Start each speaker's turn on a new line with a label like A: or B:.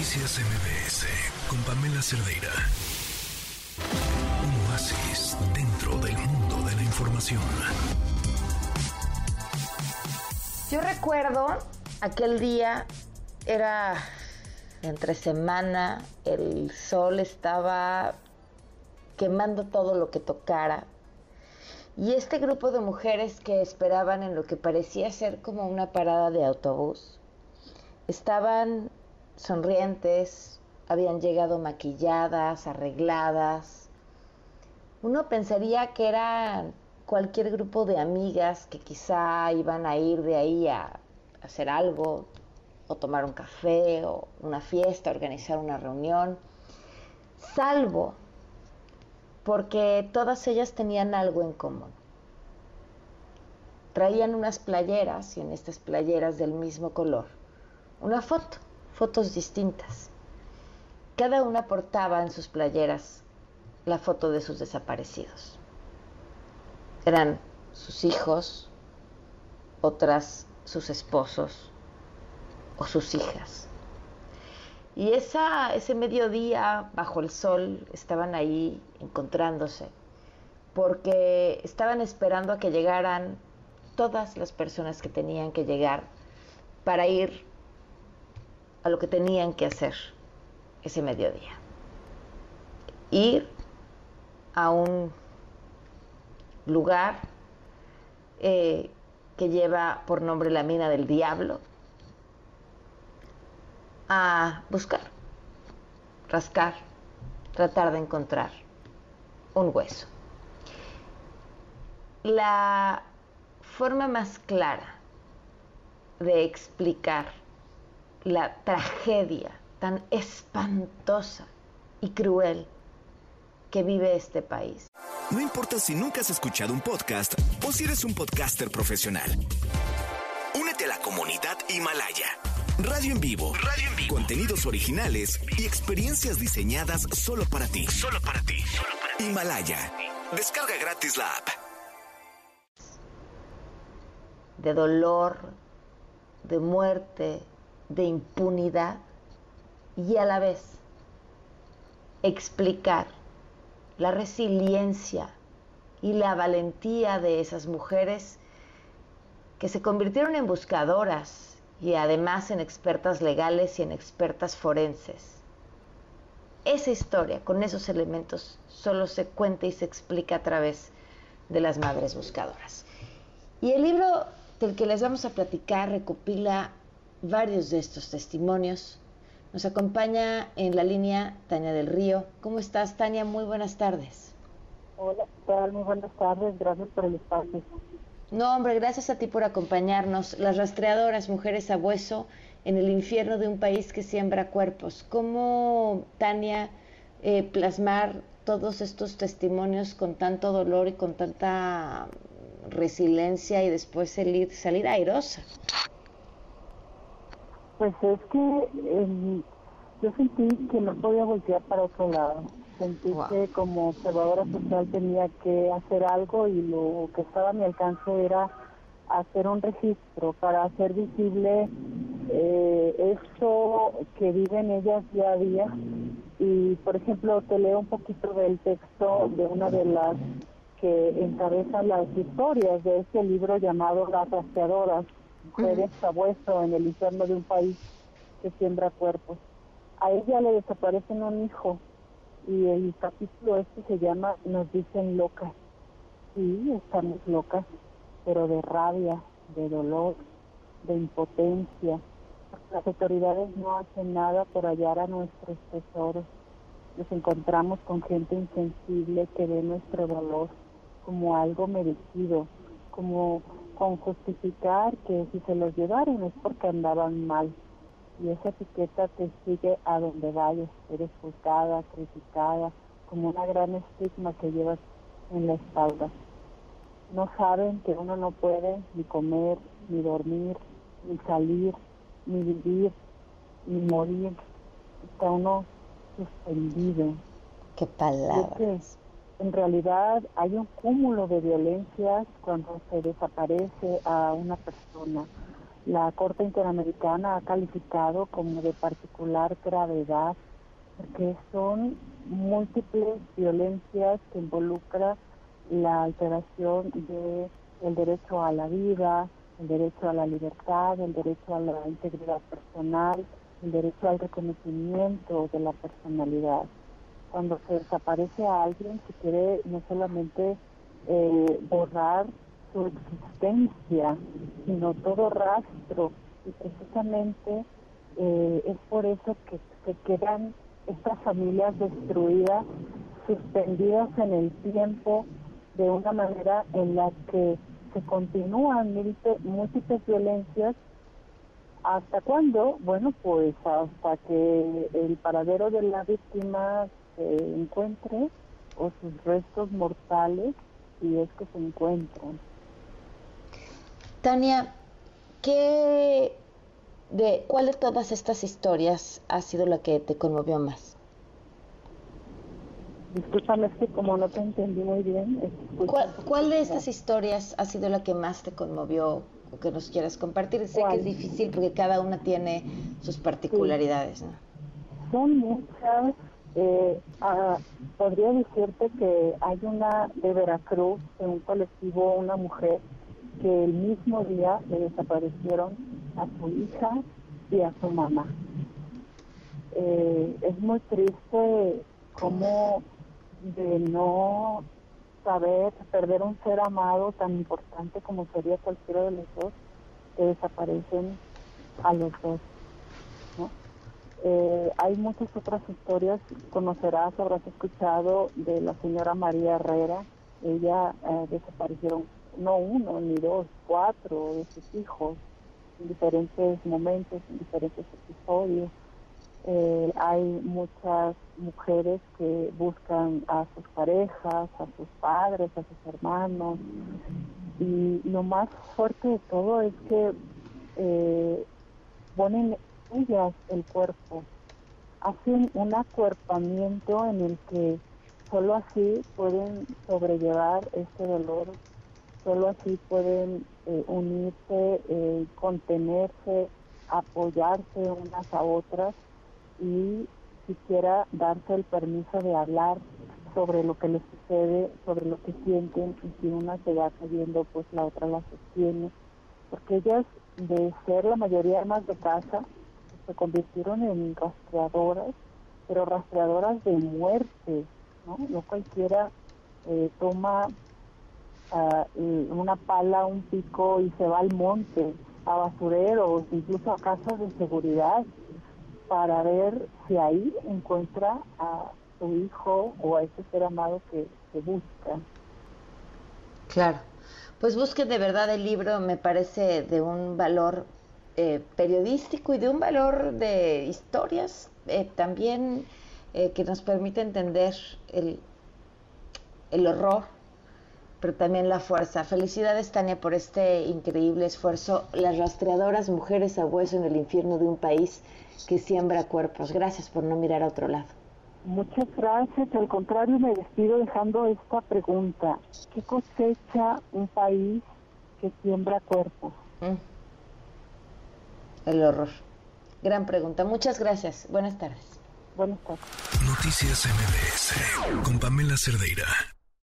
A: Noticias MBS con Pamela Cerdeira. Un oasis dentro del mundo de la información.
B: Yo recuerdo aquel día, era entre semana, el sol estaba quemando todo lo que tocara. Y este grupo de mujeres que esperaban en lo que parecía ser como una parada de autobús, estaban sonrientes, habían llegado maquilladas, arregladas. Uno pensaría que eran cualquier grupo de amigas que quizá iban a ir de ahí a hacer algo, o tomar un café, o una fiesta, organizar una reunión, salvo porque todas ellas tenían algo en común. Traían unas playeras y en estas playeras del mismo color, una foto, fotos distintas. Cada una portaba en sus playeras la foto de sus desaparecidos eran sus hijos, otras sus esposos o sus hijas. Y esa, ese mediodía bajo el sol estaban ahí encontrándose, porque estaban esperando a que llegaran todas las personas que tenían que llegar para ir a lo que tenían que hacer ese mediodía. Ir a un lugar eh, que lleva por nombre la mina del diablo, a buscar, rascar, tratar de encontrar un hueso. La forma más clara de explicar la tragedia tan espantosa y cruel que vive este país
A: no importa si nunca has escuchado un podcast o si eres un podcaster profesional. Únete a la comunidad Himalaya. Radio en vivo. Radio en vivo. Contenidos originales y experiencias diseñadas solo para ti. Solo para ti. Himalaya. Descarga gratis la app.
B: De dolor, de muerte, de impunidad y a la vez explicar la resiliencia y la valentía de esas mujeres que se convirtieron en buscadoras y además en expertas legales y en expertas forenses. Esa historia, con esos elementos, solo se cuenta y se explica a través de las madres buscadoras. Y el libro del que les vamos a platicar recopila varios de estos testimonios nos acompaña en la línea Tania del Río. ¿Cómo estás, Tania? Muy buenas tardes.
C: Hola, tal? Muy buenas tardes. Gracias por el espacio.
B: No, hombre, gracias a ti por acompañarnos. Las rastreadoras, mujeres a hueso, en el infierno de un país que siembra cuerpos. ¿Cómo, Tania, eh, plasmar todos estos testimonios con tanto dolor y con tanta resiliencia y después salir, salir airosa?
C: Pues es que em, yo sentí que no podía voltear para otro lado. Sentí que como observadora social tenía que hacer algo y lo que estaba a mi alcance era hacer un registro para hacer visible eh, eso que viven ellas día a día. Y, por ejemplo, te leo un poquito del texto de una de las que encabeza las historias de este libro llamado Las Rastreadoras mujeres sabueso en el infierno de un país que siembra cuerpos. A ella le desaparecen un hijo y el capítulo este se llama Nos dicen locas. Sí, estamos locas, pero de rabia, de dolor, de impotencia. Las autoridades no hacen nada por hallar a nuestros tesoros. Nos encontramos con gente insensible que ve nuestro dolor como algo merecido, como con justificar que si se los llevaron es porque andaban mal. Y esa etiqueta te sigue a donde vayas. Eres juzgada, criticada, como una gran estigma que llevas en la espalda. No saben que uno no puede ni comer, ni dormir, ni salir, ni vivir, ni morir. Está uno suspendido.
B: Qué palabras
C: en realidad hay un cúmulo de violencias cuando se desaparece a una persona. la Corte Interamericana ha calificado como de particular gravedad, porque son múltiples violencias que involucran la alteración de el derecho a la vida, el derecho a la libertad, el derecho a la integridad personal, el derecho al reconocimiento de la personalidad. Cuando se desaparece a alguien, se quiere no solamente eh, borrar su existencia, sino todo rastro. Y precisamente eh, es por eso que se quedan estas familias destruidas, suspendidas en el tiempo, de una manera en la que se continúan múltiples violencias. ¿Hasta cuándo? Bueno, pues hasta que el paradero de la víctima se encuentre o sus restos mortales, si es que se encuentran.
B: Tania, ¿qué de cuál de todas estas historias ha sido la que te conmovió más?
C: Discúlpame, es que como no te entendí muy bien.
B: ¿Cuál, de estas historias ha sido la que más te conmovió o que nos quieras compartir? Sé que es difícil porque cada una tiene sus particularidades. ¿no?
C: Son muchas. Eh, ah, podría decirte que hay una de Veracruz, de un colectivo, una mujer que el mismo día le desaparecieron a su hija y a su mamá. Eh, es muy triste cómo de no saber perder un ser amado tan importante como sería cualquiera de los dos, que desaparecen a los dos. Eh, hay muchas otras historias, conocerás, habrás escuchado de la señora María Herrera, ella eh, desaparecieron no uno ni dos, cuatro de sus hijos en diferentes momentos, en diferentes episodios. Eh, hay muchas mujeres que buscan a sus parejas, a sus padres, a sus hermanos. Y lo más fuerte de todo es que eh, ponen el cuerpo, hacen un acuerpamiento en el que solo así pueden sobrellevar este dolor Solo así pueden eh, unirse, eh, contenerse, apoyarse unas a otras y siquiera darse el permiso de hablar sobre lo que les sucede, sobre lo que sienten y si una se va cayendo, pues la otra la sostiene. Porque ellas, de ser la mayoría más de casa, se convirtieron en rastreadoras, pero rastreadoras de muerte, ¿no? Cualquiera eh, toma una pala, un pico y se va al monte, a basureros, incluso a casas de seguridad, para ver si ahí encuentra a su hijo o a ese ser amado que, busca.
B: Claro, pues busque de verdad el libro, me parece de un valor eh, periodístico y de un valor de historias eh, también eh, que nos permite entender el, el horror pero también la fuerza. Felicidades, Tania, por este increíble esfuerzo. Las rastreadoras mujeres a hueso en el infierno de un país que siembra cuerpos. Gracias por no mirar a otro lado.
C: Muchas gracias. Al contrario, me despido dejando esta pregunta. ¿Qué cosecha un país que siembra cuerpos? Mm.
B: El horror. Gran pregunta. Muchas gracias. Buenas tardes.
C: Buenas tardes.
A: Noticias MBS con Pamela Cerdeira.